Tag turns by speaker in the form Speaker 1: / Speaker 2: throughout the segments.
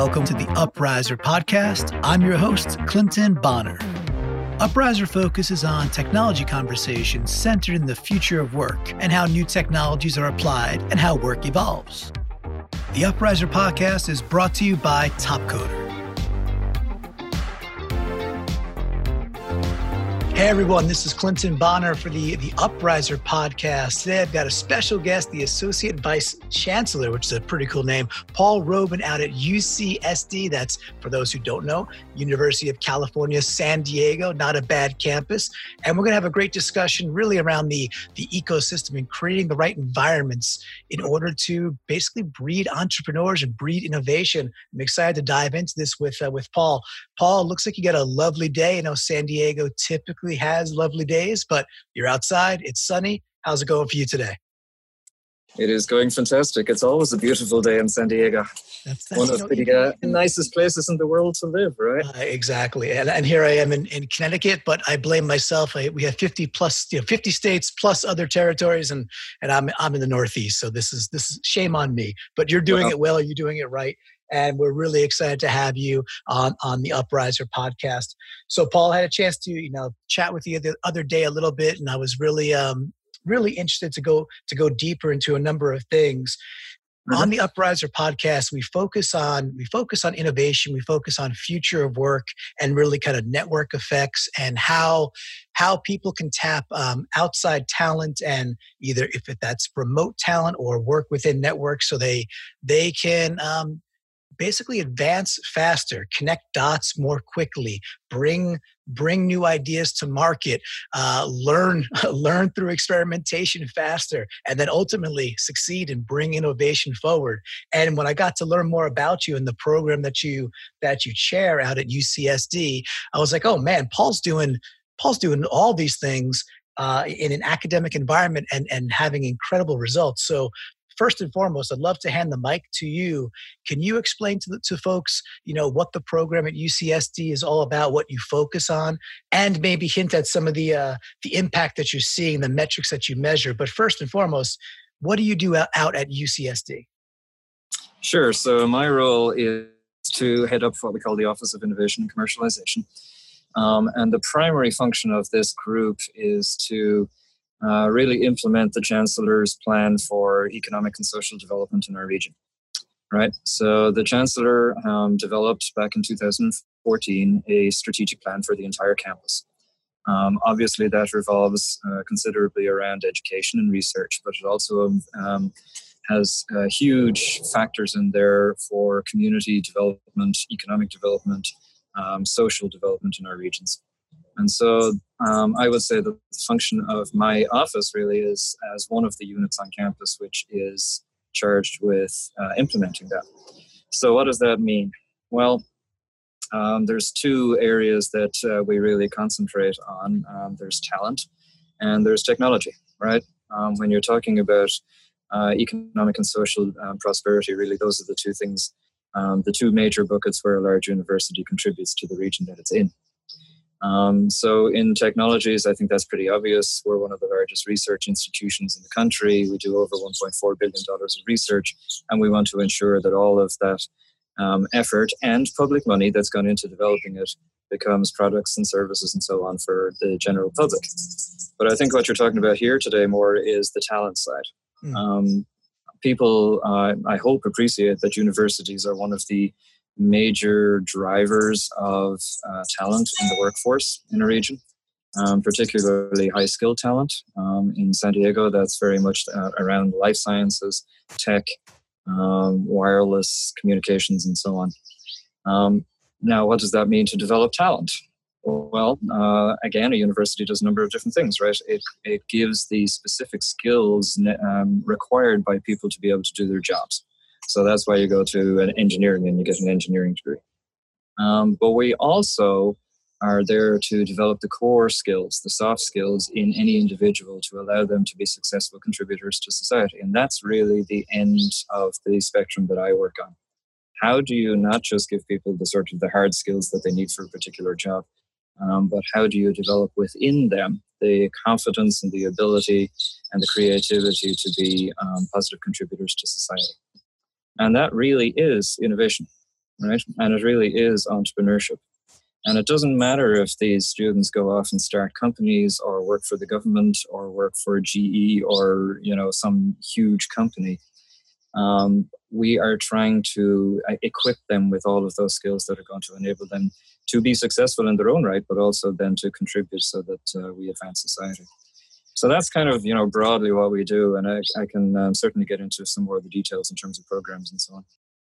Speaker 1: welcome to the Uprisor podcast. I'm your host, Clinton Bonner. Uprisor focuses on technology conversations centered in the future of work and how new technologies are applied and how work evolves. The Uprisor podcast is brought to you by Topcoder. Hey everyone, this is Clinton Bonner for the, the Uprisor podcast. Today I've got a special guest, the Associate Vice Chancellor, which is a pretty cool name, Paul Roben out at UCSD. That's, for those who don't know, University of California, San Diego, not a bad campus. And we're going to have a great discussion really around the, the ecosystem and creating the right environments in order to basically breed entrepreneurs and breed innovation. I'm excited to dive into this with, uh, with Paul. Paul, looks like you got a lovely day. You know, San Diego typically has lovely days, but you're outside, it's sunny. How's it going for you today?
Speaker 2: It is going fantastic. It's always a beautiful day in San Diego. That's, that's one of the uh, nicest places in the world to live, right?
Speaker 1: Uh, exactly. And, and here I am in, in Connecticut, but I blame myself. I, we have 50 plus, you know, 50 states plus other territories, and and I'm I'm in the Northeast, so this is this is shame on me. But you're doing it well. Are You're doing it right and we're really excited to have you on on the Uprisor podcast. So, Paul had a chance to you know chat with you the other day a little bit, and I was really um, really interested to go to go deeper into a number of things. Mm-hmm. On the Uprisor podcast, we focus on we focus on innovation, we focus on future of work, and really kind of network effects and how how people can tap um, outside talent and either if that's remote talent or work within networks, so they they can um, basically advance faster, connect dots more quickly, bring bring new ideas to market, uh, learn learn through experimentation faster, and then ultimately succeed and bring innovation forward. And when I got to learn more about you and the program that you that you chair out at UCSD, I was like, oh man, Paul's doing Paul's doing all these things uh, in an academic environment and, and having incredible results. So first and foremost, I'd love to hand the mic to you. Can you explain to, the, to folks, you know, what the program at UCSD is all about, what you focus on, and maybe hint at some of the uh, the impact that you're seeing, the metrics that you measure. But first and foremost, what do you do out, out at UCSD?
Speaker 2: Sure. So my role is to head up what we call the Office of Innovation and Commercialization. Um, and the primary function of this group is to uh, really implement the Chancellor's plan for economic and social development in our region. Right? So the Chancellor um, developed back in 2014 a strategic plan for the entire campus. Um, obviously, that revolves uh, considerably around education and research, but it also um, has uh, huge factors in there for community development, economic development, um, social development in our regions. And so um, I would say that the function of my office really is as one of the units on campus which is charged with uh, implementing that. So, what does that mean? Well, um, there's two areas that uh, we really concentrate on um, there's talent and there's technology, right? Um, when you're talking about uh, economic and social um, prosperity, really, those are the two things, um, the two major buckets where a large university contributes to the region that it's in. Um, so in technologies, I think that's pretty obvious. We're one of the largest research institutions in the country. We do over $1.4 billion of research, and we want to ensure that all of that um, effort and public money that's gone into developing it becomes products and services and so on for the general public. But I think what you're talking about here today more is the talent side. Mm. Um, people, uh, I hope, appreciate that universities are one of the major drivers of uh, talent in the workforce in a region, um, particularly high skilled talent. Um, in San Diego, that's very much uh, around life sciences, tech, um, wireless communications, and so on. Um, now, what does that mean to develop talent? Well, uh, again, a university does a number of different things, right? It, it gives the specific skills um, required by people to be able to do their jobs. So that's why you go to an engineering and you get an engineering degree. Um, but we also are there to develop the core skills, the soft skills in any individual to allow them to be successful contributors to society. And that's really the end of the spectrum that I work on. How do you not just give people the sort of the hard skills that they need for a particular job, um, but how do you develop within them the confidence and the ability and the creativity to be um, positive contributors to society? And that really is innovation. right? And it really is entrepreneurship. And it doesn't matter if these students go off and start companies or work for the government or work for GE or you know some huge company. Um, we are trying to uh, equip them with all of those skills that are going to enable them to be successful in their own right, but also then to contribute so that uh, we advance society. So that's kind of you know broadly what we do, and I, I can um, certainly get into some more of the details in terms of programs and so on.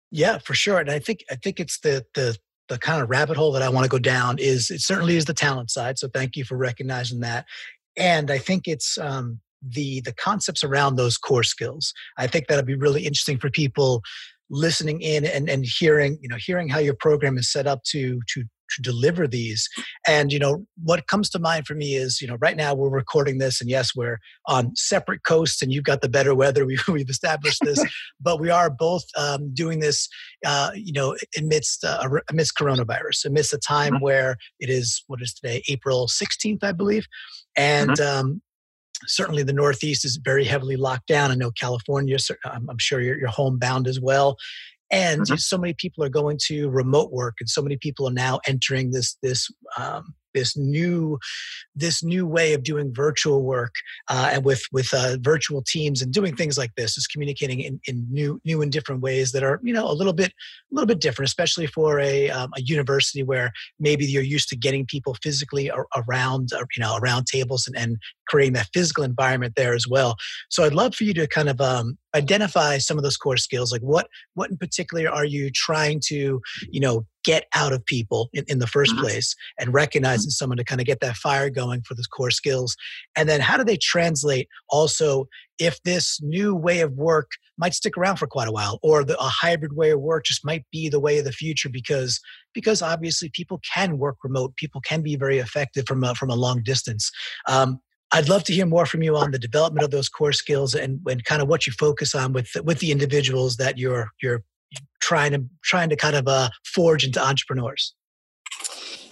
Speaker 1: Yeah, for sure. And I think I think it's the the the kind of rabbit hole that I want to go down is it certainly is the talent side. So thank you for recognizing that. And I think it's um, the the concepts around those core skills. I think that'll be really interesting for people listening in and, and hearing you know hearing how your program is set up to to to deliver these. And you know what comes to mind for me is you know right now we're recording this, and yes, we're on separate coasts, and you've got the better weather. We've, we've established this, but we are both um, doing this, uh, you know, amidst uh, amidst coronavirus, amidst a time mm-hmm. where it is what is today, April sixteenth, I believe, and mm-hmm. um, certainly the Northeast is very heavily locked down. I know California, I'm sure you're, you're homebound as well and mm-hmm. so many people are going to remote work and so many people are now entering this this um, this new this new way of doing virtual work uh, and with with uh, virtual teams and doing things like this is communicating in, in new new and different ways that are you know a little bit a little bit different especially for a, um, a university where maybe you're used to getting people physically ar- around uh, you know around tables and, and creating that physical environment there as well so i'd love for you to kind of um, identify some of those core skills like what what in particular are you trying to you know get out of people in, in the 1st mm-hmm. place and recognizing mm-hmm. someone to kind of get that fire going for those core skills and then how do they translate also if this new way of work might stick around for quite a while or the, a hybrid way of work just might be the way of the future because because obviously people can work remote people can be very effective from a, from a long distance um, I'd love to hear more from you on the development of those core skills and, and kind of what you focus on with with the individuals that you're you're trying to trying to kind of uh, forge into entrepreneurs?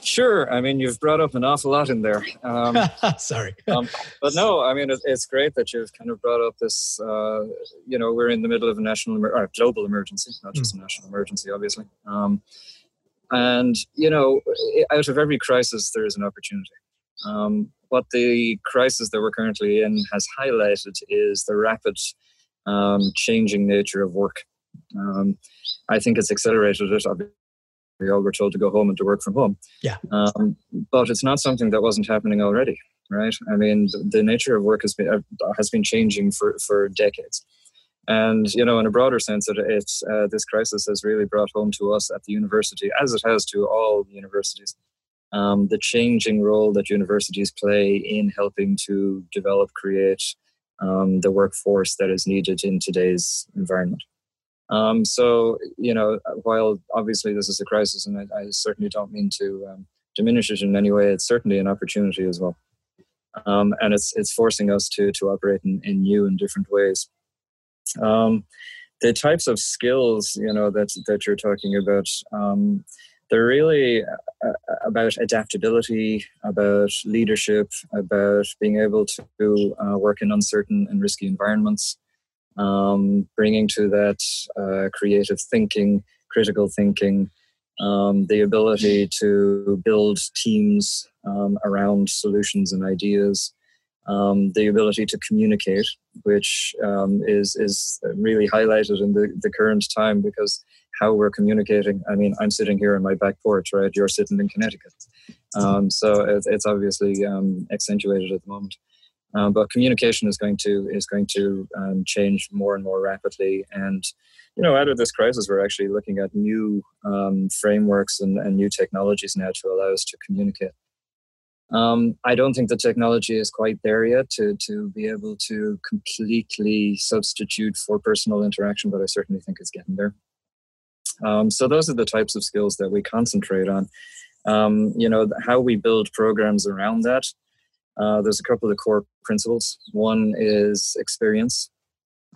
Speaker 2: Sure. I mean, you've brought up an awful lot in there. Um,
Speaker 1: Sorry.
Speaker 2: um, but no, I mean, it, it's great that you've kind of brought up this. Uh, you know, we're in the middle of a national emer- or global emergency, not just mm. a national emergency, obviously. Um, and you know, out of every crisis, there is an opportunity. Um, what the crisis that we're currently in has highlighted is the rapid um, changing nature of work. Um, I think it's accelerated it. We all were told to go home and to work from home.
Speaker 1: Yeah.
Speaker 2: Um, but it's not something that wasn't happening already, right? I mean, the, the nature of work has been uh, has been changing for for decades. And you know, in a broader sense, it, it's uh, this crisis has really brought home to us at the university, as it has to all universities, um, the changing role that universities play in helping to develop, create um, the workforce that is needed in today's environment. Um, so, you know, while obviously this is a crisis, and I, I certainly don't mean to um, diminish it in any way, it's certainly an opportunity as well. Um, and it's it's forcing us to to operate in, in new and different ways. Um, the types of skills, you know, that that you're talking about, um, they're really uh, about adaptability, about leadership, about being able to uh, work in uncertain and risky environments um, bringing to that uh, creative thinking, critical thinking, um, the ability to build teams um, around solutions and ideas, um, the ability to communicate, which um, is is really highlighted in the, the current time because how we're communicating. I mean, I'm sitting here on my back porch, right? You're sitting in Connecticut, um, so it's, it's obviously accentuated at the moment. Um, but communication is going to is going to um, change more and more rapidly. And you know, out of this crisis, we're actually looking at new um, frameworks and, and, new technologies now to allow us to communicate. Um, I don't think the technology is quite there yet to to be able to completely substitute for personal interaction, but I certainly think it's getting there. Um, so those are the types of skills that we concentrate on. Um, you know, how we build programs around that. Uh, there's a couple of core principles. One is experience.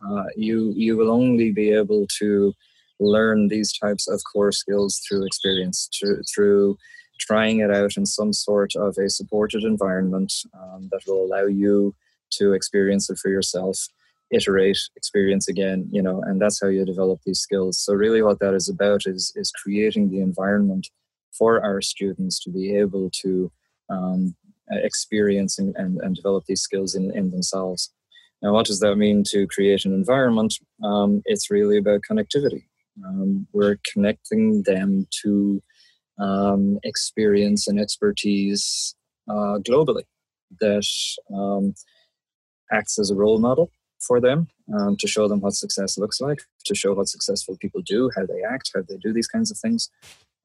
Speaker 2: Uh, you you will only be able to learn these types of core skills through experience, through, through trying it out in some sort of a supported environment um, that will allow you to experience it for yourself. Iterate, experience again, you know, and that's how you develop these skills. So really what that is about is is creating the environment for our students to be able to um, experience and, and, and, develop these skills in, in themselves. Now, what does that mean to create an environment? Um, it's really about connectivity. Um, we're connecting them to um, experience and expertise uh, globally that um, acts as a role model for them um, to show them what success looks like, to show what successful people do, how they act, how they do these kinds of things,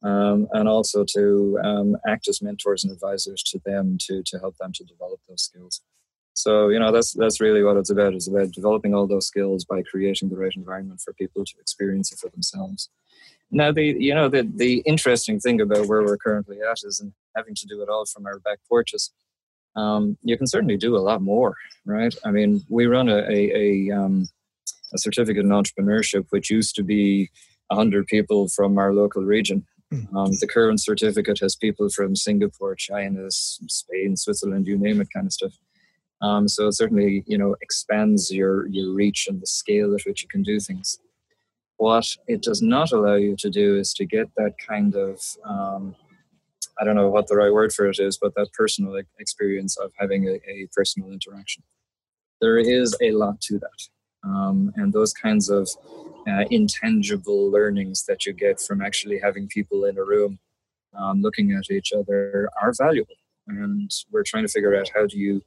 Speaker 2: um, and also to um, act as mentors and advisors to them to to help them to develop those skills. So you know that's that's really what it's about. It's about developing all those skills by creating the right environment for people to experience it for themselves. Now the you know the the interesting thing about where we're currently at is in having to do it all from our back porches um, you can certainly do a lot more, right? I mean, we run a, a, a, um, a certificate in entrepreneurship, which used to be 100 people from our local region. Hmm. Um, the current certificate has people from Singapore, China, Spain, Switzerland, you name it, kind of stuff. Um, so it certainly, you know, expands your your reach and the scale at which you can do things. What it does not allow you to do is to get that kind of um, I don't know what the right word for it is, but that personal experience of having a, a personal interaction. There is a lot to that. Um, and those kinds of uh, intangible learnings that you get from actually having people in a room um, looking at each other are valuable. And we're trying to figure out how do you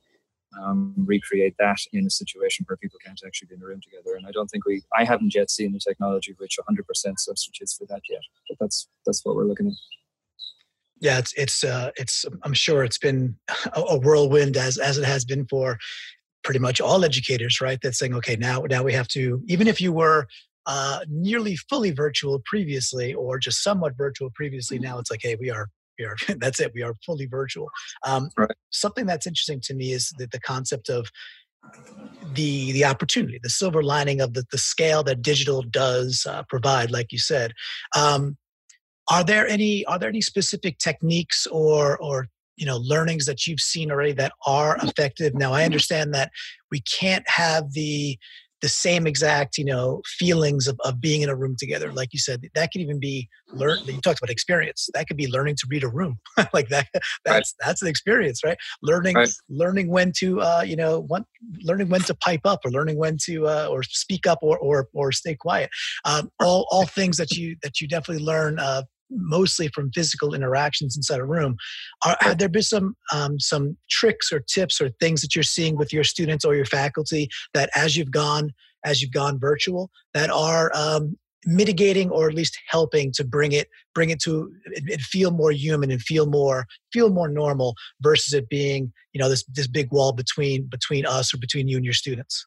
Speaker 2: um, recreate that in a situation where people can't actually be in a room together. And I don't think we, I haven't yet seen a technology which 100% substitutes for that yet. But that's that's what we're looking at
Speaker 1: yeah, it's it's uh, it's. I'm sure it's been a, whirlwind as as it has been for pretty much all educators, right? That's saying, okay, now now we have to. Even if you were uh, nearly fully virtual previously, or just somewhat virtual previously, now it's like, hey, we are we are that's it. We are fully virtual. Um, right. Something that's interesting to me is that the concept of the the opportunity, the silver lining of the the scale that digital does uh, provide, like you said. Um, are there any are there any specific techniques or or you know learnings that you've seen already that are effective? Now i understand that we can't have the the same exact you know feelings of, of being in a room together. Like you said that could even be learn you talked about experience. That could be learning to read a room. Like that that's right. that's an experience right? Learning right. learning when to uh, you know when, learning when to pipe up or learning when to uh, or speak up or or, or stay quiet. Um, all all things that you that you definitely learn uh, mostly from physical interactions inside a room. Are, have there been some um, some tricks or tips or things that you're seeing with your students or your faculty that as you've gone as you've gone virtual that are um, mitigating or at least helping to bring it bring it to it, feel more human and feel more feel more normal versus it being you know this this big wall between between us or between you and your students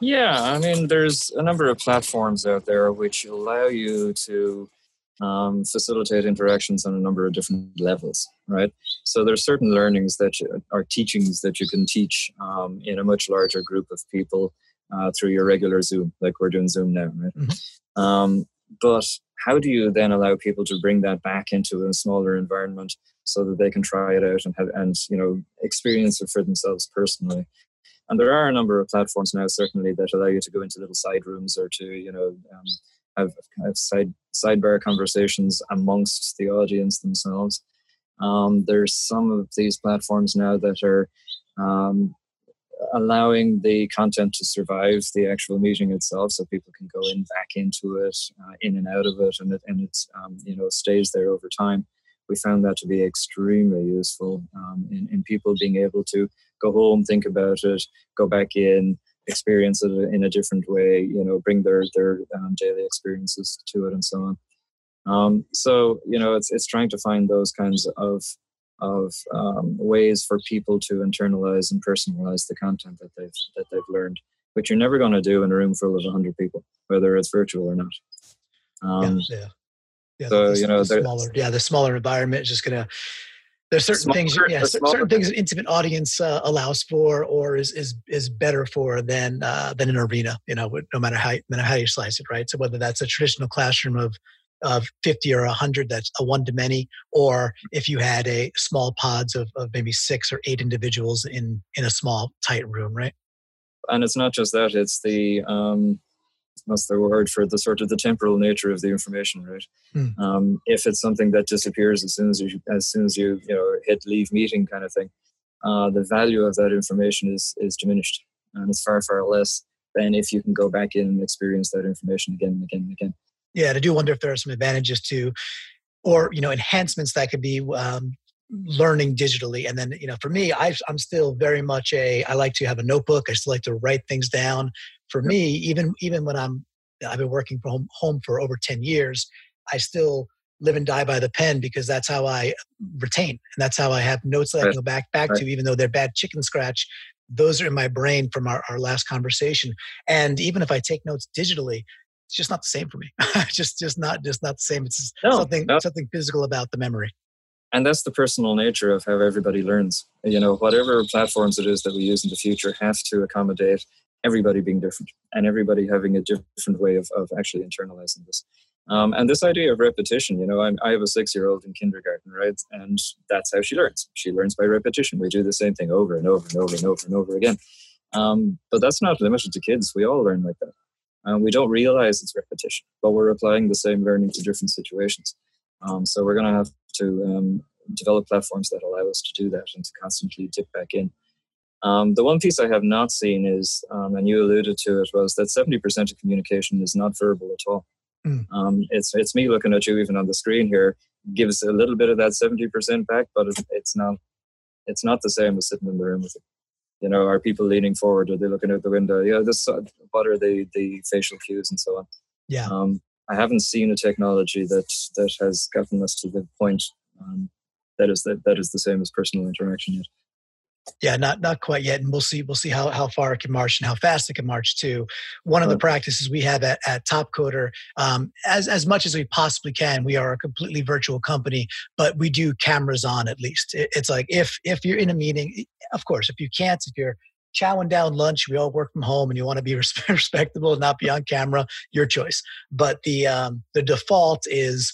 Speaker 2: yeah i mean there's a number of platforms out there which allow you to um, facilitate interactions on a number of different levels, right? So there's certain learnings that you, are teachings that you can teach um, in a much larger group of people uh, through your regular Zoom, like we're doing Zoom now, right? Mm-hmm. Um, but how do you then allow people to bring that back into a smaller environment so that they can try it out and have and you know experience it for themselves personally? And there are a number of platforms now, certainly, that allow you to go into little side rooms or to you know have, have side sidebar conversations amongst the audience themselves. Um, there's some of these platforms now that are um, allowing the content to survive the actual meeting itself, so people can go in back into it, uh, in and out of it, and it and it's um, you know stays there over time. We found that to be extremely useful um, in, in people being able to go home, think about it, go back in, experience it in a different way, you know, bring their their um, daily experiences to it and so on. Um, so you know, it's it's trying to find those kinds of of um, ways for people to internalize and personalize the content that they've that they've learned, which you're never going to do in a room full of 100 people, whether it's virtual or not.
Speaker 1: Um, yeah, yeah. yeah. So the, you know, the smaller, yeah, the smaller environment is just going to there's certain smaller, things yeah certain things an intimate audience uh, allows for or is is is better for than uh, than an arena you know no matter how no matter how you slice it right? So whether that's a traditional classroom of of 50 or 100 that's a one to many or if you had a small pods of, of maybe six or eight individuals in in a small tight room right?
Speaker 2: And it's not just that; it's the um, what's the word for the sort of the temporal nature of the information, right? Hmm. Um, if it's something that disappears as soon as you as soon as you you know hit leave meeting kind of thing, uh, the value of that information is is diminished, and it's far far less than if you can go back in and experience that information again and again and again.
Speaker 1: Yeah, and I do wonder if there are some advantages to, or you know, enhancements that could be um, learning digitally and then you know for me I, i'm still very much a i like to have a notebook i still like to write things down for me even even when i'm i've been working from home for over 10 years i still live and die by the pen because that's how i retain and that's how i have notes that right. i can go back back right. to even though they're bad chicken scratch those are in my brain from our, our last conversation and even if i take notes digitally it's just not the same for me just just not just not the same it's no, something no. something physical about the memory
Speaker 2: and that's the personal nature of how everybody learns you know whatever platforms it is that we use in the future have to accommodate everybody being different and everybody having a different way of, of actually internalizing this. Um, and this idea of repetition you know I'm, i have a six year old in kindergarten right? And that's how she learns. She learns by repetition. We do the same thing over and over and over and over and over again. Um, but that's not limited to kids. We all learn like that. And we don't realize it's repetition but we're applying the same learning to different situations. Um, so we're going to have to um, develop platforms that allow us to do that and to constantly dip back in. Um, the one piece I have not seen is, um, and you alluded to it, was that 70% of communication is not verbal at all. Mm. Um, it's it's me looking at you even on the screen here gives a little bit of that 70% back, but it's not it's not the same as sitting in the room with you. You know, are people leaning forward? Are they looking out the window? Yeah, this what are the the facial cues and so on.
Speaker 1: Yeah. Um,
Speaker 2: I haven't seen a technology that that has gotten us to the point um, that is that, that is the same as personal interaction yet.
Speaker 1: Yeah, not not quite yet, and we'll see. We'll see how, how far it can march and how fast it can march too. One of the practices we have at, at Topcoder, um, as as much as we possibly can, we are a completely virtual company, but we do cameras on at least. It, it's like if if you're in a meeting, of course, if you can't, if you're chowing down lunch. We all work from home, and you want to be respectable and not be on camera. Your choice. But the um, the default is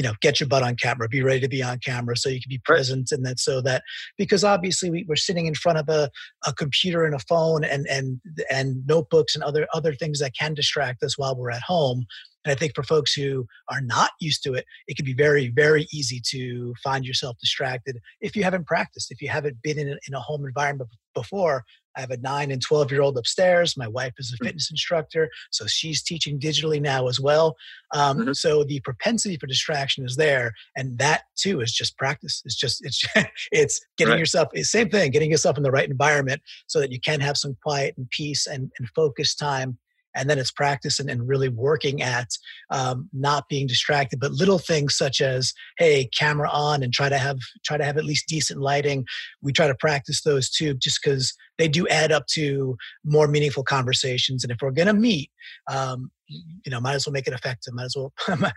Speaker 1: you know get your butt on camera be ready to be on camera so you can be present and that so that because obviously we, are sitting in front of a, a computer and a phone and and and notebooks and other other things that can distract us while we're at home and I think for folks who are not used to it, it can be very, very easy to find yourself distracted if you haven't practiced, if you haven't been in a, in a home environment before. I have a nine and 12 year old upstairs. My wife is a mm. fitness instructor, so she's teaching digitally now as well. Um, mm-hmm. So the propensity for distraction is there, and that too is just practice. It's just it's it's getting right. yourself same thing, getting yourself in the right environment so that you can have some quiet and peace and, and focus time and then it's practice and, and really working at um, not being distracted but little things such as hey camera on and try to have try to have at least decent lighting we try to practice those too just because they do add up to more meaningful conversations and if we're going to meet um, you know might as well make it effective might as well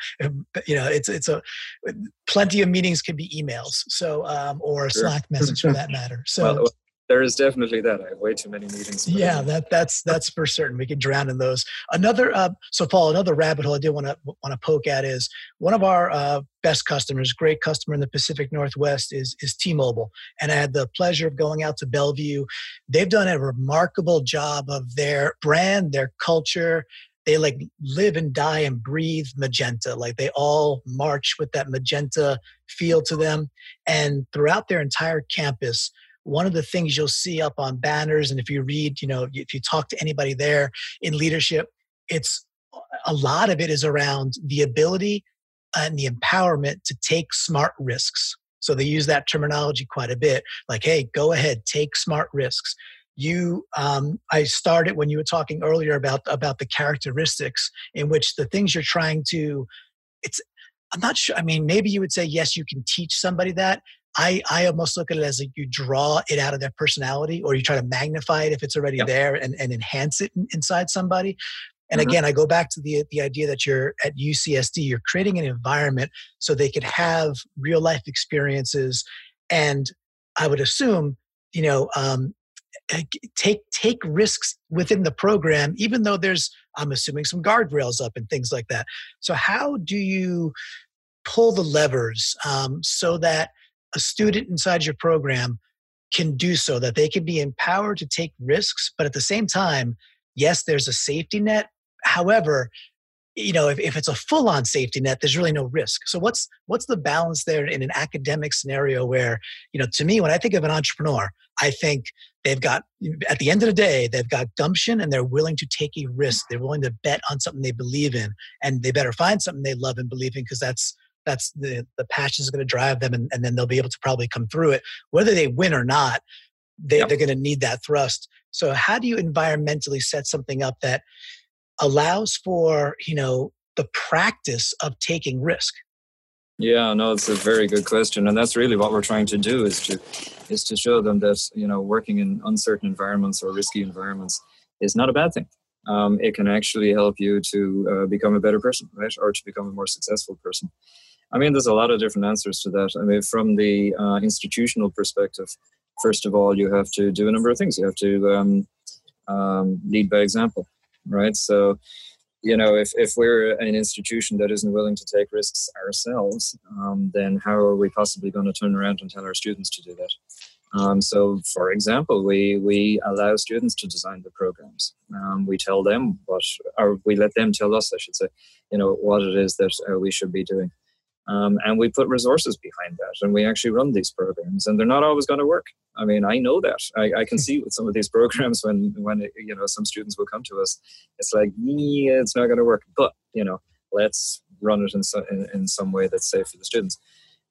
Speaker 1: you know it's it's a plenty of meetings can be emails so um, or a sure. slack message for that matter so well,
Speaker 2: there is definitely that. I have way too many meetings.
Speaker 1: Yeah, that that's that's for certain. We can drown in those. Another uh, so Paul, another rabbit hole I did want to want to poke at is one of our uh, best customers, great customer in the Pacific Northwest is is T-Mobile, and I had the pleasure of going out to Bellevue. They've done a remarkable job of their brand, their culture. They like live and die and breathe magenta. Like they all march with that magenta feel to them, and throughout their entire campus one of the things you'll see up on banners and if you read you know if you talk to anybody there in leadership it's a lot of it is around the ability and the empowerment to take smart risks. So they use that terminology quite a bit like hey go ahead take smart risks. You um, i started when you were talking earlier about about the characteristics in which the things you're trying to it's i'm not sure i mean maybe you would say yes you can teach somebody that I, I almost look at it as like you draw it out of their personality or you try to magnify it if it's already yep. there and, and enhance it in, inside somebody. And mm-hmm. again, I go back to the, the idea that you're at UCSD, you're creating an environment so they could have real life experiences. And I would assume, you know, um, eh, take take risks within the program, even though there's, I'm assuming, some guardrails up and things like that. So how do you pull the levers um, so that a student inside your program can do so that they can be empowered to take risks but at the same time yes there's a safety net. However you know if, if it's a full-on safety net there's really no risk. So what's what's the balance there in an academic scenario where you know to me when i think of an entrepreneur i think they've got at the end of the day they've got gumption and they're willing to take a risk. They're willing to bet on something they believe in and they better find something they love and believe in because that's that's the the passion is going to drive them and, and then they'll be able to probably come through it. Whether they win or not they, yep. they're going to need that thrust. So how do you environmentally set something up that allows for you know the practice of taking risk?
Speaker 2: Yeah no it's a very good question and that's really what we're trying to do is to is to show them that you know working in uncertain environments or risky environments is not a bad thing. Um, it can actually help you to uh, become a better person right? Or to become a more successful person i mean there's a lot of different answers to that i mean from the uh, institutional perspective first of all you have to do a number of things you have to um, um, lead by example right? So, you know, if, if we're an institution that isn't willing to take risks ourselves, um, then how are we possibly going to turn around and tell our students to do that? Um, so, for example, we, we allow students to design the programs. Um, we tell them what, or we let them tell us, I should say, you know, what it is that uh, we should be doing. Um, and we put resources behind that and we actually run these programs and they're not always going to work. I mean i know that. I, I, can see with some of these programs when when it, you know some students will come to us it's like yeah it's not going to work. But you know let's run it in, so, in, in some way that's safe for the students.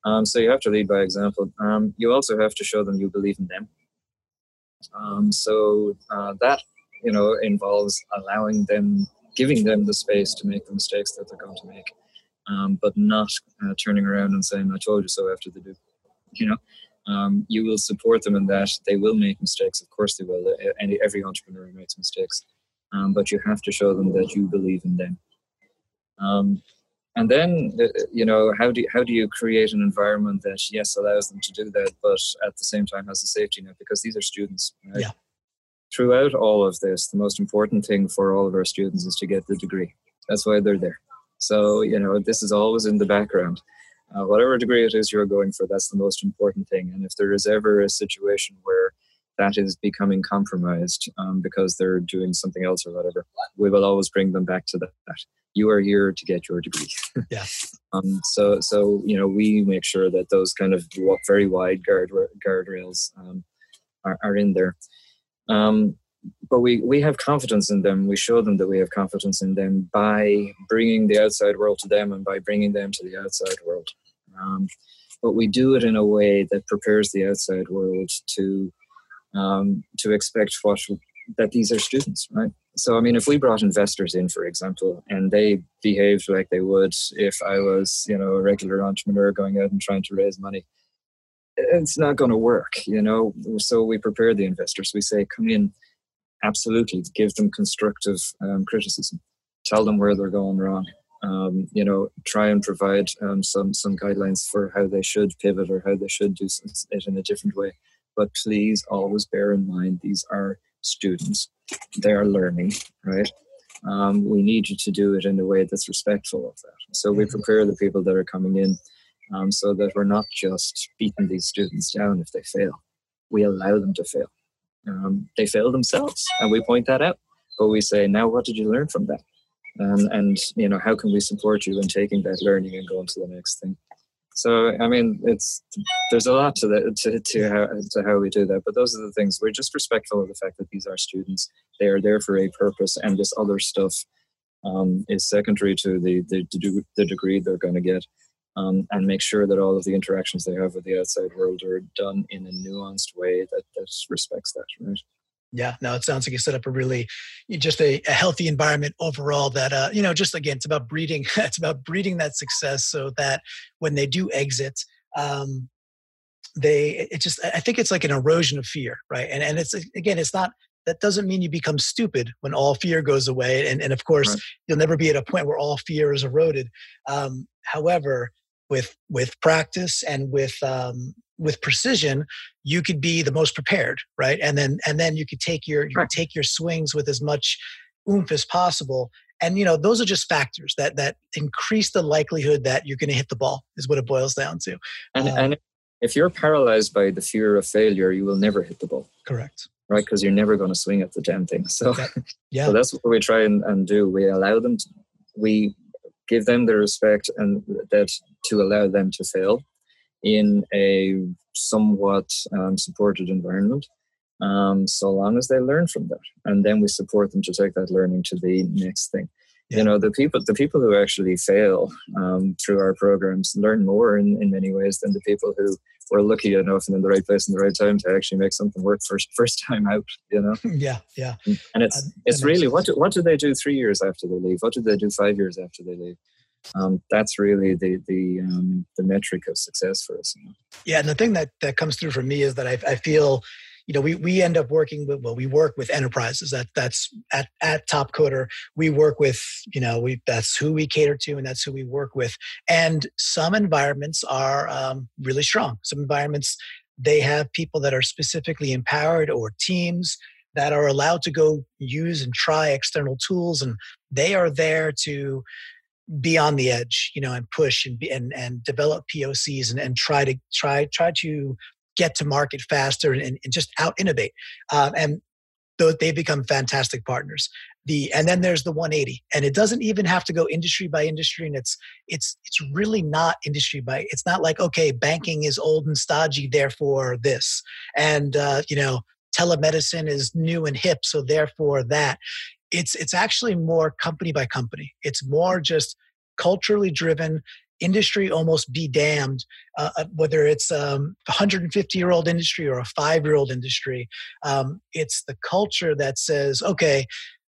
Speaker 2: Um, so you have to lead by example. Um, you also have to show them you believe in them. Um, so uh, that you know involves allowing them giving them the space to make the mistakes that they're going to make um, but not uh, turning around and saying, I told you so after they do. You know, um, you will support them in that. They will make mistakes. Of course, they will. Any, every entrepreneur makes mistakes. Um, but you have to show them that you believe in them. Um, and then, uh, you know, how do, you, how do you create an environment that, yes, allows them to do that, but at the same time has a safety net? Because these are students, right?
Speaker 1: Yeah.
Speaker 2: Throughout all of this, the most important thing for all of our students is to get the degree. That's why they're there. So, you know, this is always in the background. Uh, whatever degree it is you're going for, that's the most important thing. And if there is ever a situation where that is becoming compromised um, because they're doing something else or whatever, we will always bring them back to that. You are here to get your degree.
Speaker 1: yeah.
Speaker 2: um, so, so you know, we make sure that those kind of very wide guard guardrails um, are, are in there. Um, but we we have confidence in them. We show them that we have confidence in them by bringing the outside world to them and by bringing them to the outside world. Um, but we do it in a way that prepares the outside world to um, to expect what that these are students right? So i mean if we brought investors in for example and they behaved like they would if i was you know a regular entrepreneur going out and trying to raise money it's not going to work you know? So we prepare the investors. We say come in absolutely give them constructive um, criticism tell them where they're going wrong um, you know try and provide um, some some guidelines for how they should pivot or how they should do it in a different way. But please always bear in mind these are students. They are learning right? Um, we need you to do it in a way that's respectful of that. So we mm-hmm. prepare the people that are coming in um, so that we're not just beating these students down if they fail. We allow them to fail um, they fail themselves, and we point that out. But we say, now what did you learn from that? Um, and you know, how can we support you in taking that learning and going to the next thing? So, I mean, it's there's a lot to that to, to how to how we do that. But those are the things we're just respectful of the fact that these are students. They are there for a purpose, and this other stuff um, is secondary to the, the the degree they're going to get um, and make sure that all of the interactions they have with the outside world are done in a nuanced way that, that respects that, right?
Speaker 1: Yeah, no, it sounds like you set up a really just a, a healthy environment overall. That uh, you know, just again, it's about breeding. it's about breeding that success, so that when they do exit, um, they it just I think it's like an erosion of fear, right? And and it's again, it's not that doesn't mean you become stupid when all fear goes away. And and of course, right. you'll never be at a point where all fear is eroded. Um, however, with with practice and with um, with precision you could be the most prepared right and then and then you could take your you right. could take your swings with as much oomph as possible and you know those are just factors that that increase the likelihood that you're going to hit the ball is what it boils down to
Speaker 2: and, um, and if you're paralyzed by the fear of failure, you will never hit the ball.
Speaker 1: Correct.
Speaker 2: Right, because you're never going to swing at the damn thing. So,
Speaker 1: yeah,
Speaker 2: so that's what we try and, and do. We allow them. To, we give them the respect and that to allow them to fail in a somewhat um, supported environment um, so long as they learn from that. And then we support them to take that learning to the next thing. Yeah. you know the people the people who actually fail um, through our programs learn more in, in many ways than the people who were lucky enough and in the right place in the right time to actually make something work first first time out you know?
Speaker 1: Yeah yeah.
Speaker 2: And it's uh, it's really what do, what do they do three years after they leave? What do they do five years after they leave um, that's really the the um, the metric of success for us.
Speaker 1: Yeah, and the thing that that comes through for me is that I, I feel you know we, we end up working with well we work with enterprises. That that's at, at Topcoder we work with you know we that's who we cater to and that's who we work with. And some environments are um, really strong. Some environments they have people that are specifically empowered or teams that are allowed to go use and try external tools and they are there to be on the edge, you know, and push and and and develop POCs and, and try to try try to get to market faster and, and just out innovate. Um, and though they become fantastic partners. The and then there's the 180, and it doesn't even have to go industry by industry, and it's it's it's really not industry by. It's not like okay, banking is old and stodgy, therefore this, and uh, you know telemedicine is new and hip, so therefore that it's it's actually more company by company. It's more just culturally driven industry almost be damned uh, uh whether it's um, a 150 year old industry or a five year old industry. Um, it's the culture that says okay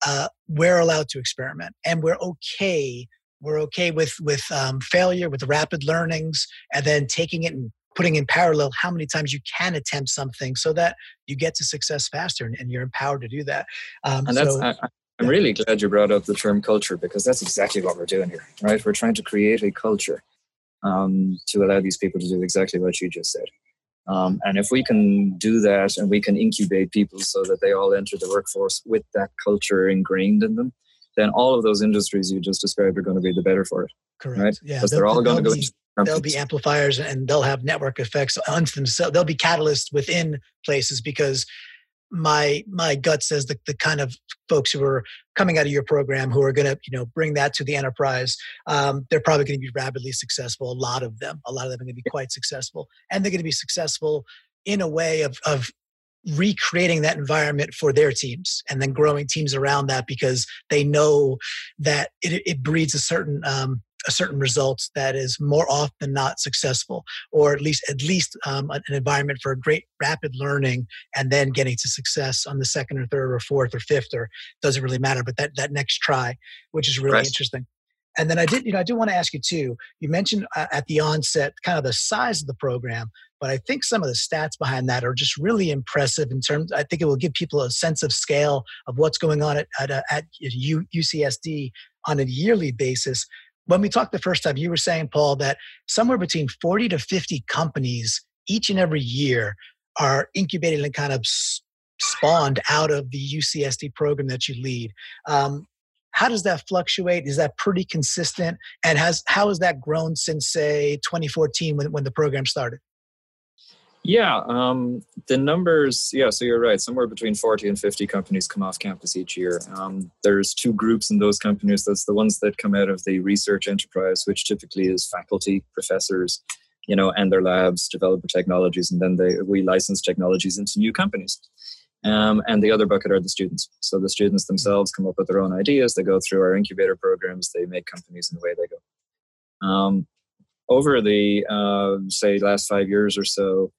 Speaker 1: uh, we're allowed to experiment and we're okay we're okay with with um, failure with rapid learnings and then taking it and putting in parallel how many times you can attempt something so that you get to success faster and, and you're empowered to do that.
Speaker 2: Um, and that's so, I, I'm really glad you brought up the term culture because that's exactly what we're doing here, right? We're trying to create a culture um, to allow these people to do exactly what you just said. Um, and if we can do that and we can incubate people so that they all enter the workforce with that culture ingrained in them, then all of those industries you just described are going to be the better for it.
Speaker 1: Correct.
Speaker 2: Right?
Speaker 1: Yeah.
Speaker 2: Because they're all going to go.
Speaker 1: Be, they'll be amplifiers and they'll have network effects unto themselves. They'll be catalysts within places because my my gut says the, the kind of folks who are coming out of your program who are going to you know bring that to the enterprise um, they're probably going to be rapidly successful a lot of them. A lot of them are going to be quite successful. And they're going to be successful in a way of of recreating that environment for their teams and then growing teams around that because they know that it, it breeds a certain um, a certain result that is more often than not successful or at least at least um, an environment for a great rapid learning and then getting to success on the second or third or fourth or fifth or doesn't really matter but that that next try which is really right. interesting and then i did you know i do want to ask you too you mentioned uh, at the onset kind of the size of the program but i think some of the stats behind that are just really impressive in terms i think it will give people a sense of scale of what's going on at, at, uh, at ucsd on a yearly basis when we talked the first time, you were saying, Paul, that somewhere between 40 to 50 companies each and every year are incubated and kind of spawned out of the UCSD program that you lead. Um, how does that fluctuate? Is that pretty consistent? And has how has that grown since say 2014 when, when the program started?
Speaker 2: Yeah, um, the numbers, yeah, so you're right. Somewhere between 40 and 50 companies come off campus each year. Um, there's two groups in those companies. That's the ones that come out of the research enterprise, which typically is faculty, professors, you know, and their labs, develop technologies, and then they, we license technologies into new companies. Um, and the other bucket are the students. So the students themselves come up with their own ideas. They go through our incubator programs. They make companies, and away they go. Um, over the uh, say last five years or so,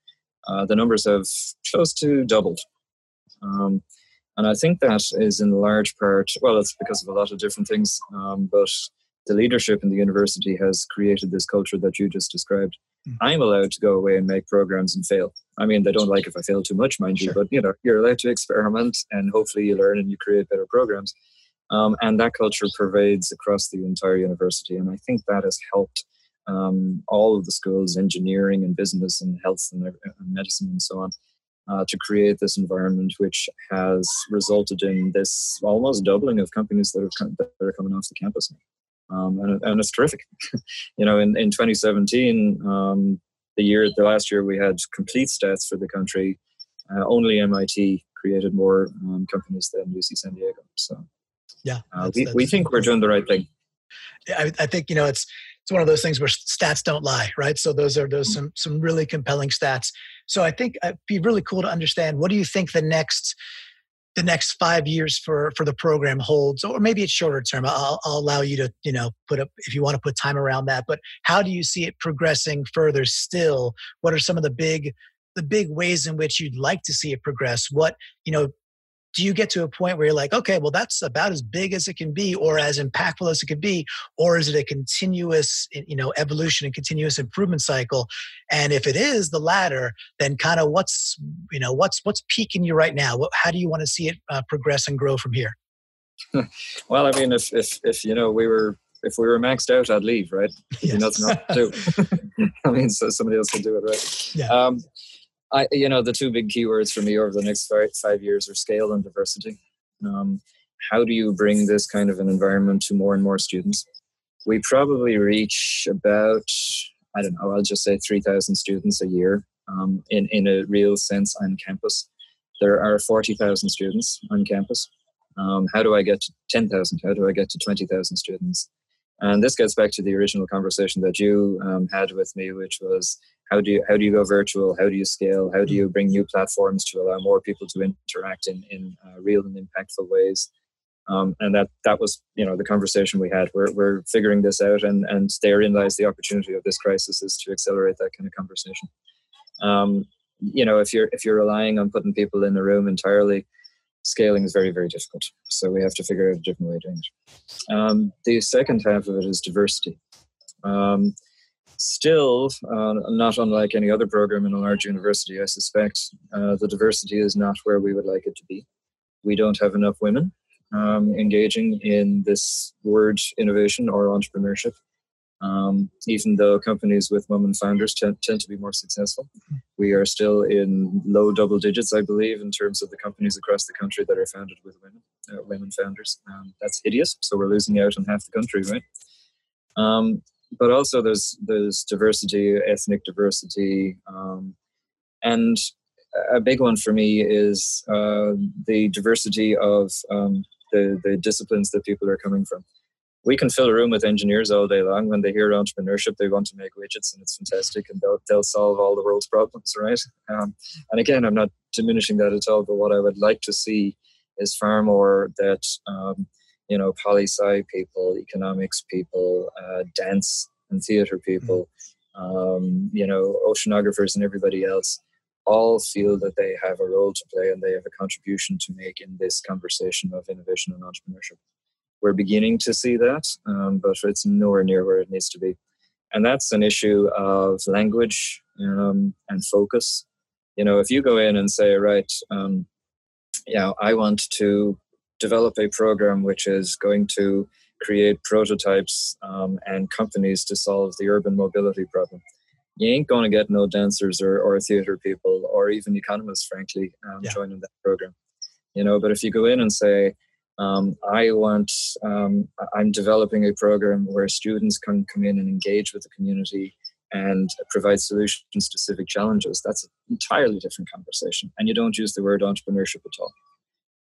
Speaker 2: uh, the numbers have close to doubled. Um, and I think that is in large part, well, it's because of a lot of different things, um, but the leadership in the university has created this culture that you just described. Mm-hmm. I'm allowed to go away and make programs and fail. I mean, they don't like if I fail too much, mind sure. you, but you know, you're allowed to experiment and hopefully you learn and you create better programs. Um, and that culture pervades across the entire university. And I think that has helped um, all of the schools, engineering and business and health and, and medicine and so on, uh, to create this environment which has resulted in this almost doubling of companies that, have, that are coming off the campus. Um, and, and, it's terrific. you know, in, in 2017, um, the year, the last year we had complete stats for the country. Uh, only MIT created more um, companies than UC San Diego. So
Speaker 1: yeah,
Speaker 2: uh, we, we think we're doing the right thing.
Speaker 1: I, I think you know it's it's one of those things where stats don't lie, right? So those are those mm. some some really compelling stats. So I think it'd be really cool to understand what do you think the next the next five years for for the program holds, or maybe it's shorter term. I'll, I'll allow you to you know put up if you want to put time around that. But how do you see it progressing further? Still, what are some of the big the big ways in which you'd like to see it progress? What you know do you get to a point where you're like okay well that's about as big as it can be or as impactful as it can be or is it a continuous you know evolution and continuous improvement cycle and if it is the latter then kind of what's you know what's what's peaking you right now what, how do you want to see it uh, progress and grow from here
Speaker 2: well i mean if if if you know we were if we were maxed out, I'd leave, right? Yes. Nothing else to do. I mean, so somebody else can do it, right? Yeah. Um, I, you know, the two big keywords for me over the next five, five years are scale and diversity. Um, how do you bring this kind of an environment to more and more students? We probably reach about, I don't know, I'll just say 3,000 students a year um, in, in a real sense on campus. There are 40,000 students on campus. Um, how do I get to 10,000? How do I get to 20,000 students? And this gets back to the original conversation that you um, had with me, which was how do you how do you go virtual? How do you scale? How do you bring new platforms to allow more people to interact in in uh, real and impactful ways? Um, and that that was you know the conversation we had. We're we're figuring this out, and and therein lies the opportunity of this crisis is to accelerate that kind of conversation. Um, you know, if you're if you're relying on putting people in a room entirely, scaling is very, very difficult. So we have to figure out a different way of doing it. Um, the second half of it is diversity. Still, uh, not unlike any other program in a large university, I suspect uh, the diversity is not where we would like it to be. We don't have enough women um, engaging in this word innovation or entrepreneurship. Um, even though companies with women founders tend, tend to be more successful, we are still in low double digits, I believe, in terms of the companies across the country that are founded with women, uh, women founders. Um, that's hideous. So we're losing out on half the country, right? Um, but also there's there's diversity, ethnic diversity, um, and a big one for me is uh, the diversity of um, the the disciplines that people are coming from we can fill a room with engineers all day long. When they hear entrepreneurship, they want to make widgets, and it's fantastic, and they'll they'll solve all the world's problems, right? Um, and again, I'm not diminishing that at all, but what I would like to see is far more that um, you know, poli sci people, economics people, uh, dance and theater people, um, you know, oceanographers and everybody else all feel that they have a role to play and they have a contribution to make in this conversation of innovation and entrepreneurship. We're beginning to see that, um, but it's nowhere near where it needs to be. And that's an issue of language um, and focus. You know, if you go in and say, right, um, you know, I want to develop a program which is going to create prototypes um, and companies to solve the urban mobility problem. You ain't going to get no dancers or, or theater people or even economists, frankly, um, yeah. joining that program. You know, but if you go in and say, um, I want, um, I'm developing a program where students can come in and engage with the community and provide solutions to civic challenges. That's an entirely different conversation. And you don't use the word entrepreneurship at all.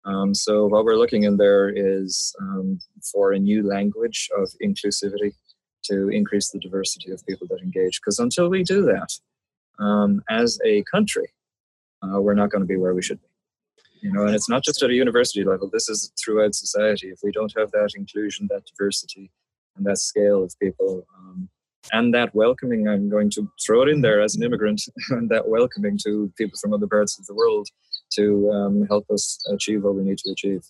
Speaker 2: Um, so, what we're looking in there is um, for a new language of inclusivity to increase the diversity of people that engage. Because until we do that, um, as a country, uh, we're not going to be where we should be you know and it's not just at a university level this is throughout society if we don't have that inclusion that diversity and that scale of people um, and that welcoming i'm going to throw it in there as an immigrant and that welcoming to people from other parts of the world to um, help us achieve what we need to achieve.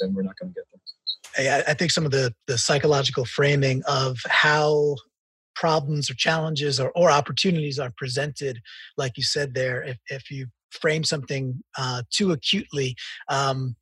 Speaker 2: Then we're not going to get there.
Speaker 1: I think some of the, the psychological framing of how problems or challenges or, or opportunities are presented, like you said there, if, if you frame something uh, too acutely, um,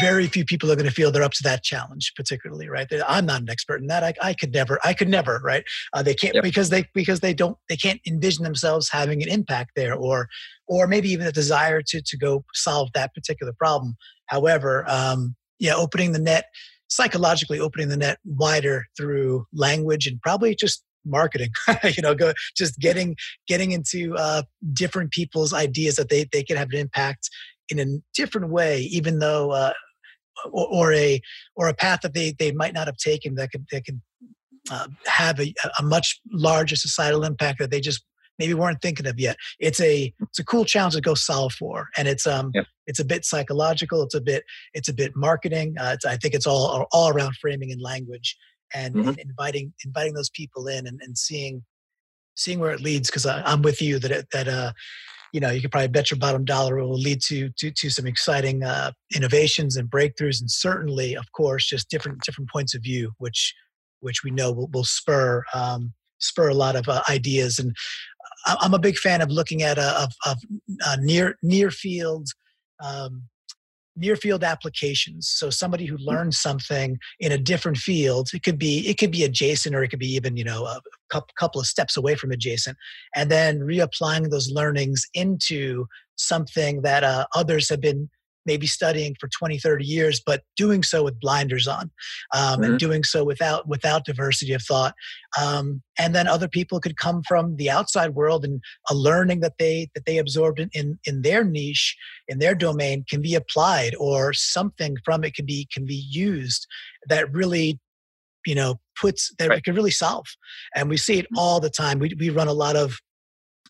Speaker 1: very few people are going to feel they're up to that challenge particularly right? I'm not an expert in that. I, I could never i could never right? Uh, they can't yep. because they because they don't they can't envision themselves having an impact there or or maybe even a desire to to go solve that particular problem. However um yeah opening the net psychologically opening the net wider through language and probably just marketing you know go just getting getting into uh, different people's ideas that they they can have an impact in a different way even though uh, or, or, a or a path that they they might not have taken that could that could uh, have a, a much larger societal impact that they just maybe weren't thinking of yet. It's a it's a cool challenge to go solve for, and it's um yep. it's a bit psychological. It's a bit it's a bit marketing. Uh, I think it's all all around framing and language, and, mm-hmm. and inviting inviting those people in and, and seeing seeing where it leads. Because I'm with you that it, that uh you know you could probably bet your bottom dollar it will lead to to, to some exciting uh, innovations and breakthroughs, and certainly, of course, just different different points of view, which which we know will, will spur um, spur a lot of uh, ideas. And I'm a big fan of looking at a, uh, of, of uh, near near field um, near field applications. So somebody who hmm. learns something in a different field, it could be it could be adjacent or it could be even you know couple of steps away from adjacent, and then reapplying those learnings into something that uh, others have been maybe studying for 20 30 years but doing so with blinders on um, mm-hmm. and doing so without without diversity of thought um, and then other people could come from the outside world and a learning that they that they absorbed in, in, in their niche in their domain can be applied or something from it can be can be used that really you know puts that right. we can really solve and we see it mm-hmm. all the time we, we run a lot of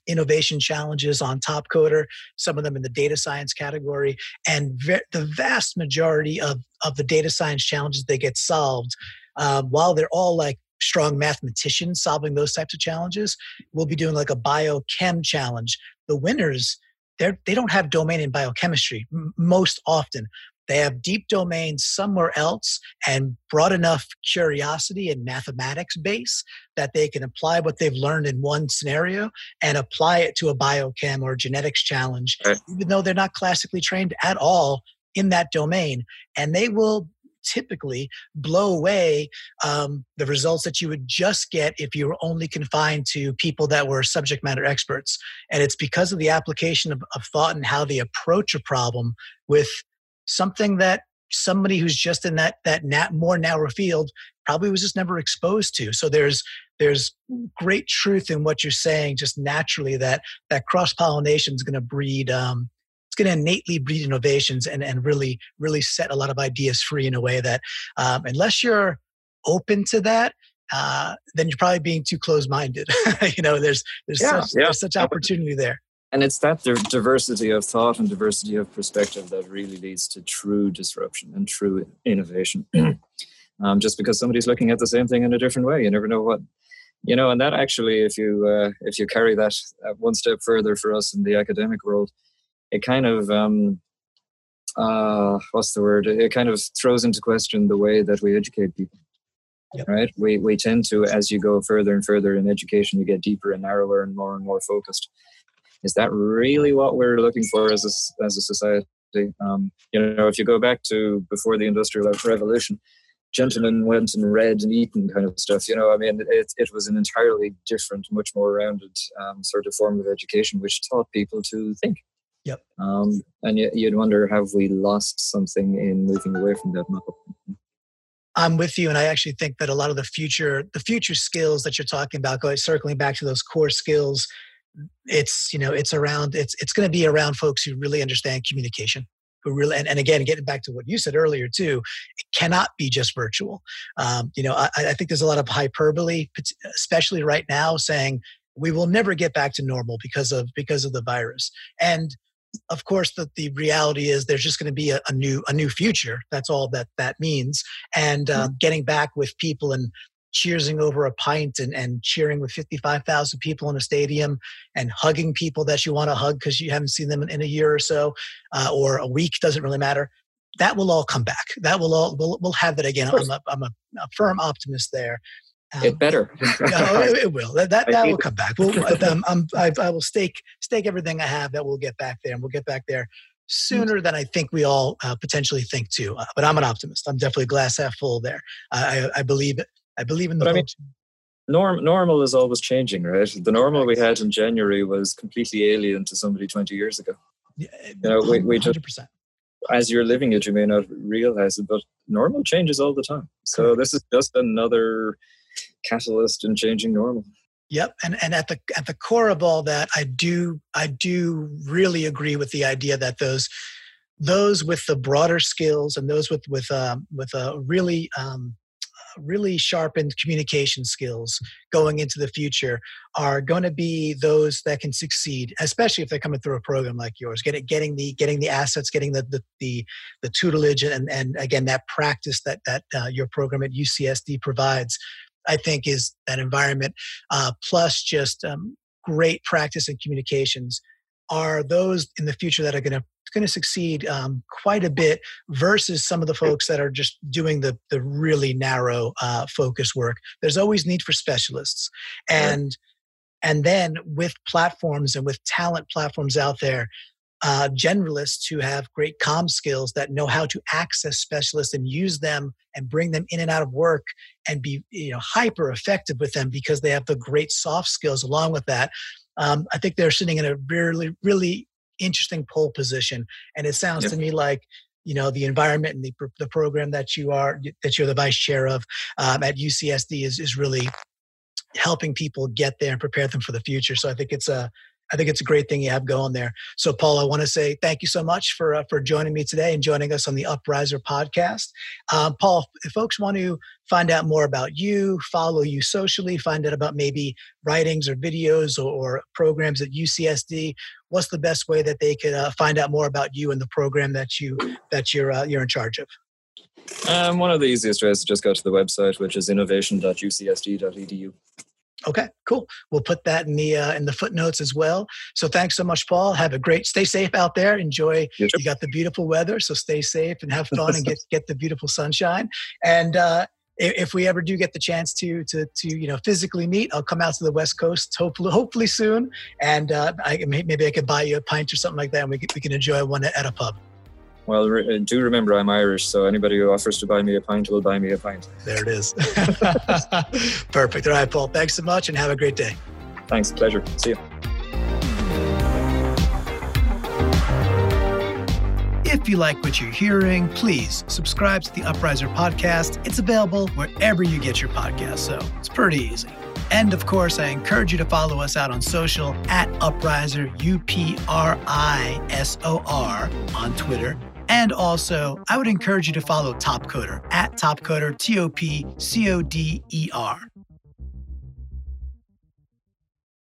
Speaker 1: innovation challenges on Topcoder, some of them in the data science category. And ve- the vast majority of, of the data science challenges they get solved, um, while they're all like strong mathematicians solving those types of challenges, we'll be doing like a biochem challenge. The winners, they don't have domain in biochemistry m- most often, they have deep domains somewhere else and broad enough curiosity and mathematics base that they can apply what they've learned in one scenario and apply it to a biochem or genetics challenge, right. even though they're not classically trained at all in that domain. And they will typically blow away um, the results that you would just get if you were only confined to people that were subject matter experts. And it's because of the application of, of thought and how they approach a problem with something that somebody who's just in that that nat, more narrow field probably was just never exposed to. So there's there's great truth in what you're saying just naturally that that cross pollination is going to breed um, it's going to innately breed innovations and and really really set a lot of ideas free in a way that um, unless you're open to that uh, then you're probably being too close-minded you know there's there's yeah, such, yeah. there's such opportunity there
Speaker 2: and it's that diversity of thought and diversity of perspective that really leads to true disruption and true innovation. Um, just because somebody's looking at the same thing in a different way you never know what you know and that actually if you uh, if you carry that uh, one step further for us in the academic world it kind of um, uh, what's the word? It kind of throws into question the way that we educate people Yep. right? We we tend to as you go further and further in education you get deeper and narrower and more and more focused is that really what we're looking for as a, as a society? Um, you know, if you go back to before the Industrial Revolution, gentlemen went and read and eaten kind of stuff. You know, I mean, it, it was an entirely different, much more rounded um, sort of form of education, which taught people to think.
Speaker 1: Yep.
Speaker 2: Um, and you'd wonder, have we lost something in moving away from that model?
Speaker 1: I'm with you, and I actually think that a lot of the future, the future skills that you're talking about, going circling back to those core skills it's you know it's around it's it's going to be around folks who really understand communication who really and, and again getting back to what you said earlier too it cannot be just virtual. Um, you know I, I think there's a lot of hyperbole especially right now saying we will never get back to normal because of because of the virus. And of course the, the reality is there's just going to be a, a, new a new future. That's all that that means. And uh, mm-hmm. getting back with people and cheersing over a pint and, and cheering with 55,000 people in a stadium and hugging people that you want to hug because you haven't seen them in, in, a year or so uh, or a week, doesn't really matter. That will all come back. That will all, we'll, we'll have that again. I'm a, I'm a, a firm optimist there.
Speaker 2: Um, it better.
Speaker 1: no, it, it, will. That that, that will come back. We'll, um, I'm, I, I will stake stake everything I have that we'll get back there, and we'll get back there sooner than I think we all uh, potentially think too. Uh, but I'm an optimist. I'm definitely glass half full there. I, I believe I believe in the. But I mean,
Speaker 2: norm normal is always changing, right? The normal we had in January was completely alien to somebody twenty years ago. Yeah, you know, we, we just as you're living it, you may not realize it, but normal changes all the time. So Correct. this is just another catalyst in changing normal.
Speaker 1: Yep, and and at the at the core of all that, I do I do really agree with the idea that those those with the broader skills and those with with um, with a really um, really sharpened communication skills going into the future are going to be those that can succeed, especially if they're coming through a program like yours. Getting getting the getting the assets, getting the the the, the tutelage, and and again that practice that that uh, your program at UCSD provides. I think is that environment uh, plus just um, great practice in communications are those in the future that are going to going to succeed um, quite a bit versus some of the folks that are just doing the the really narrow uh, focus work. There's always need for specialists, and and then with platforms and with talent platforms out there. Uh, generalists who have great com skills that know how to access specialists and use them and bring them in and out of work and be you know hyper effective with them because they have the great soft skills along with that um, I think they're sitting in a really, really interesting pole position. And it sounds yep. to me like you know the environment and the, the program that you are that you're the vice chair of um, at UCSD is is really helping people get there and prepare them for the future. So I think it's a I think it's a great thing you have going there. So, Paul, I want to say thank you so much for uh, for joining me today and joining us on the Uprisor podcast. Um, Paul, if folks want to find out more about you, follow you socially, find out about maybe writings or videos or, or programs at UCSD, what's the best way that they could uh, find out more about you and the program that you that you're uh, you're in charge of?
Speaker 2: Um, one of the easiest ways is just go to the website, which is innovation.ucsd.edu.
Speaker 1: Okay, cool. We'll put that in the uh, in the footnotes as well. So thanks so much, Paul. Have a great. Stay safe out there. Enjoy. You got the beautiful weather, so stay safe and have fun and get get the beautiful sunshine. And uh, if we ever do get the chance to to to you know physically meet, I'll come out to the West Coast hopefully hopefully soon, and uh, I, maybe I could buy you a pint or something like that, and we can, we can enjoy one at a pub.
Speaker 2: Well, re- uh, do remember I'm Irish, so anybody who offers to buy me a pint will buy me a pint.
Speaker 1: There it is. Perfect. All right, Paul. Thanks so much and have a great day.
Speaker 2: Thanks. Pleasure. See you.
Speaker 1: If you like what you're hearing, please subscribe to the Uprisor podcast. It's available wherever you get your podcast, so it's pretty easy. And of course, I encourage you to follow us out on social at Uprisor, U P R I S O R, on Twitter and also, I would encourage you to follow Topcoder at Topcoder, T O P C O D E R.